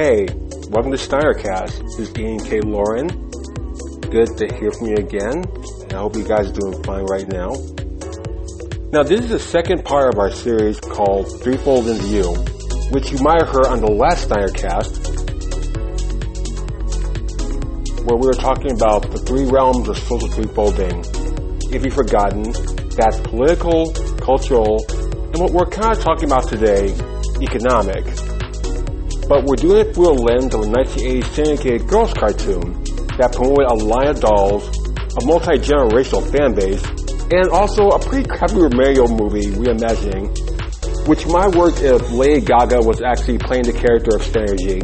Hey, welcome to Steinercast. This is Ian K. Lauren. Good to hear from you again, and I hope you guys are doing fine right now. Now, this is the second part of our series called Threefold into You, which you might have heard on the last Steinercast, where we were talking about the three realms of social threefolding. If you've forgotten, that's political, cultural, and what we're kind of talking about today, economic. But we're doing it through a lens of a 1980s syndicated girls cartoon that promoted a line of dolls, a multi-generational fan base, and also a pretty crappy Mario movie reimagining, which might work if Lady Gaga was actually playing the character of Synergy.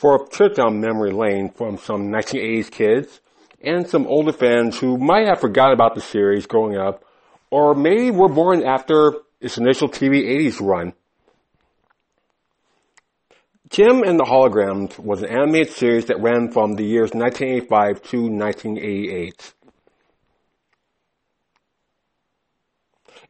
For a trip down memory lane from some 1980s kids and some older fans who might have forgotten about the series growing up or maybe were born after its initial TV 80s run. Jem and the Holograms was an animated series that ran from the years 1985 to 1988.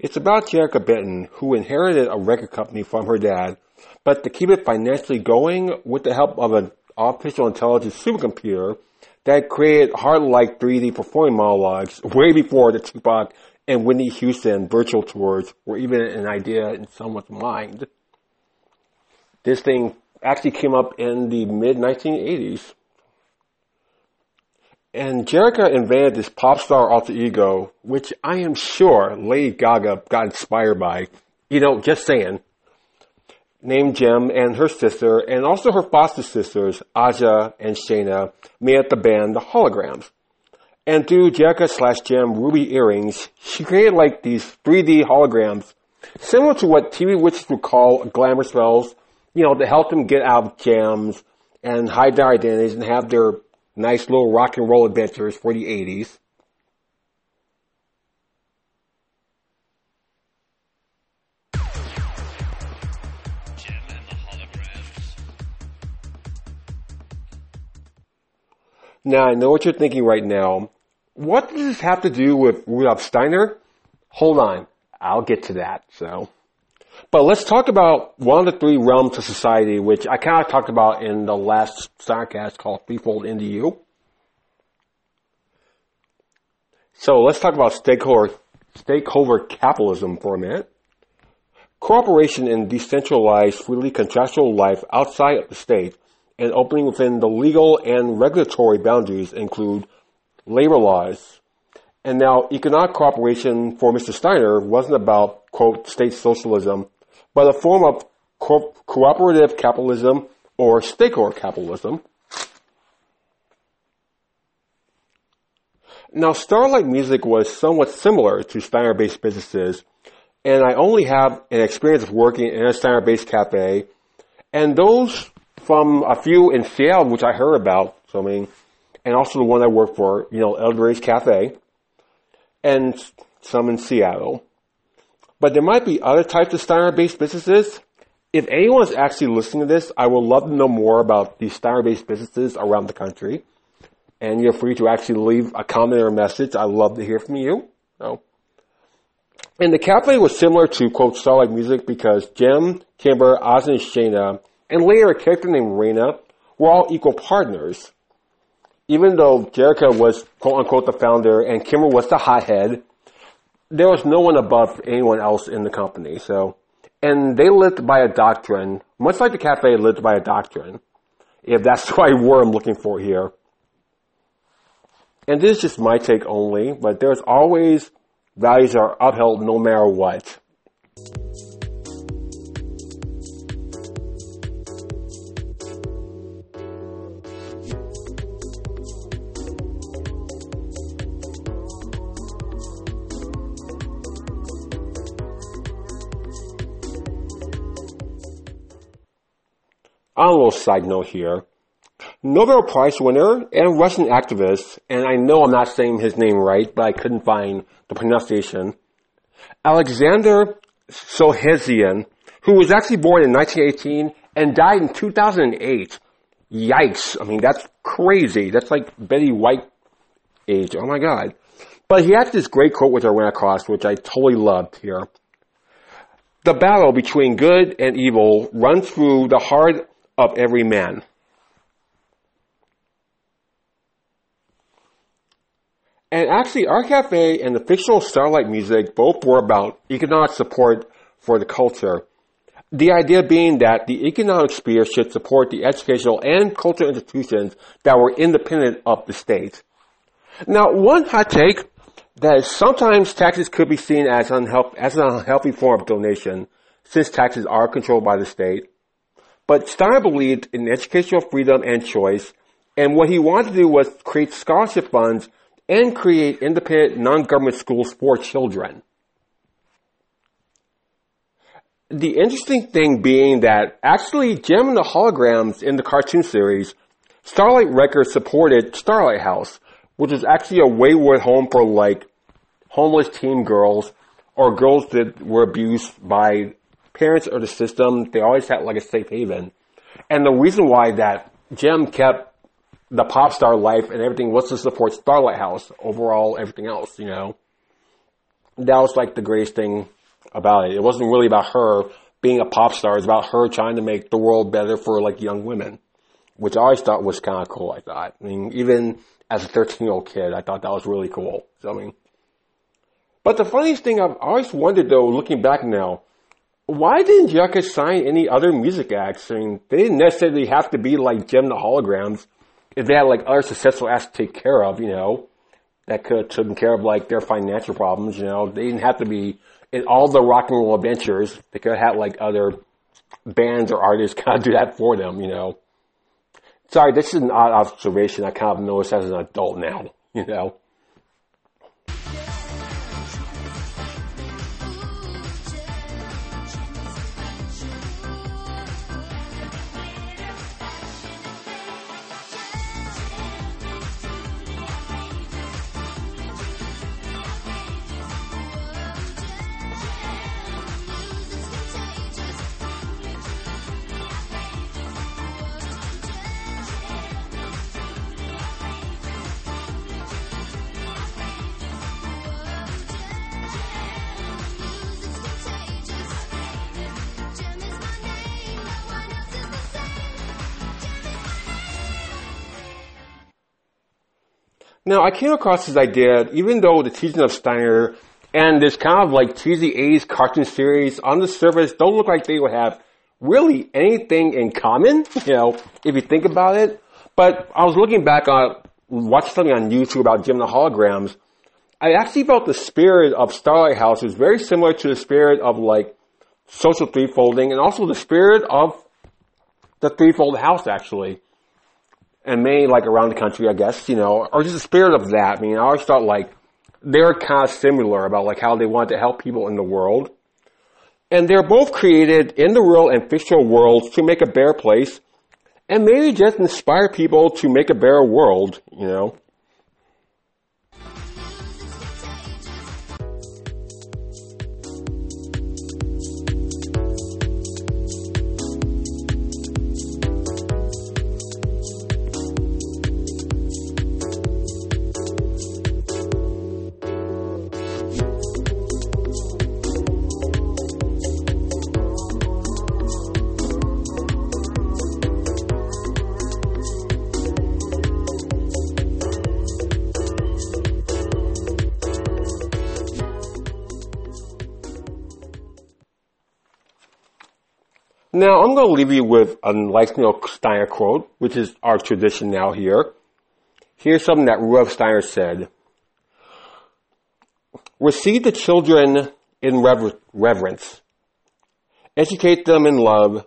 It's about Jerrica Benton, who inherited a record company from her dad but to keep it financially going with the help of an artificial intelligence supercomputer that created heart-like 3D performing monologues way before the Tupac and Whitney Houston virtual tours were even an idea in someone's mind. This thing actually came up in the mid 1980s. And Jerrica invented this pop star alter ego, which I am sure Lady Gaga got inspired by. You know, just saying named Jem and her sister, and also her foster sisters, Aja and Shana, made the band The Holograms. And through Jerrica slash Jem ruby earrings, she created like these 3D holograms, similar to what TV witches would call glamour spells, you know, to help them get out of jams and hide their identities and have their nice little rock and roll adventures for the 80s. Now, I know what you're thinking right now. What does this have to do with Rudolf Steiner? Hold on. I'll get to that, so. But let's talk about one of the three realms of society, which I kind of talked about in the last Steinercast called Threefold You. So let's talk about stakeholder, stakeholder capitalism for a minute. Cooperation in decentralized, freely contractual life outside of the state and opening within the legal and regulatory boundaries include labor laws. And now economic cooperation for Mr. Steiner wasn't about, quote, state socialism, but a form of co- cooperative capitalism or stakeholder capitalism. Now, Starlight Music was somewhat similar to Steiner-based businesses, and I only have an experience of working in a Steiner-based cafe, and those from a few in Seattle, which I heard about, so I mean, and also the one I worked for, you know, El Doray's Cafe, and some in Seattle. But there might be other types of Steiner-based businesses. If anyone is actually listening to this, I would love to know more about these Steiner-based businesses around the country. And you're free to actually leave a comment or a message. I'd love to hear from you. So. And the cafe was similar to, quote, Starlight Music because Jem, Kimber, Oz, and Shana and later a character named Raina were all equal partners. Even though Jerrica was quote unquote the founder and Kimber was the hothead, there was no one above anyone else in the company. So, and they lived by a doctrine, much like the cafe lived by a doctrine, if that's the right word I'm looking for here. And this is just my take only, but there's always values are upheld no matter what. On a little side note here, Nobel Prize winner and Russian activist, and I know I'm not saying his name right, but I couldn't find the pronunciation, Alexander Solzhenitsyn, who was actually born in 1918 and died in 2008. Yikes. I mean, that's crazy. That's like Betty White age. Oh my god. But he had this great quote which I ran across, which I totally loved here. The battle between good and evil runs through the heart of every man. And actually, our cafe and the fictional Starlight music both were about economic support for the culture. The idea being that the economic sphere should support the educational and cultural institutions that were independent of the state. Now, one hot take that is sometimes taxes could be seen as, as an unhealthy form of donation, since taxes are controlled by the state. But Steiner believed in educational freedom and choice, and what he wanted to do was create scholarship funds and create independent non-government schools for children. The interesting thing being that actually Jem and the Holograms in the cartoon series, Starlight Records supported Starlight House, which is actually a wayward home for like homeless teen girls or girls that were abused by parents or the system. They always had like a safe haven. And the reason why that Jem kept the pop star life and everything was to support Starlight House overall, everything else, you know. That was like the greatest thing about it. It wasn't really about her being a pop star. It's about her trying to make the world better for like young women, which I always thought was kind of cool. I thought, I mean, even as a 13 year old kid, I thought that was really cool. So, I mean, but the funniest thing I've always wondered though, looking back now, why didn't Yucca sign any other music acts? I mean, they didn't necessarily have to be like Jem the Holograms if they had like other successful acts to take care of, you know, that could have taken care of like their financial problems, you know, they didn't have to be in all the rock and roll adventures. They could have had like other bands or artists kind of do that for them, you know. Sorry, this is an odd observation I kind of noticed as an adult now, you know. Now, I came across this idea, even though the teaching of Steiner and this kind of like cheesy 80s cartoon series on the surface don't look like they would have really anything in common, you know, if you think about it. But I was looking back on, watching something on YouTube about Jem the Holograms. I actually felt the spirit of Starlight House was very similar to the spirit of like social threefolding and also the spirit of the threefold house actually and many like around the country, I guess, you know, or just the spirit of that. I mean, I always thought like they're kind of similar about like how they want to help people in the world. And they're both created in the real and fictional worlds to make a better place and maybe just inspire people to make a better world, you know. Now, I'm going to leave you with a little Steiner quote, which is our tradition now here. Here's something that Rudolf Steiner said. Receive the children in rever- reverence. Educate them in love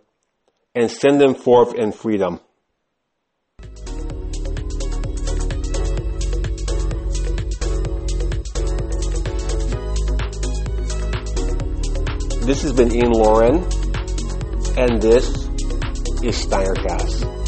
and send them forth in freedom. This has been Ian Lauren, and this is Steinercast.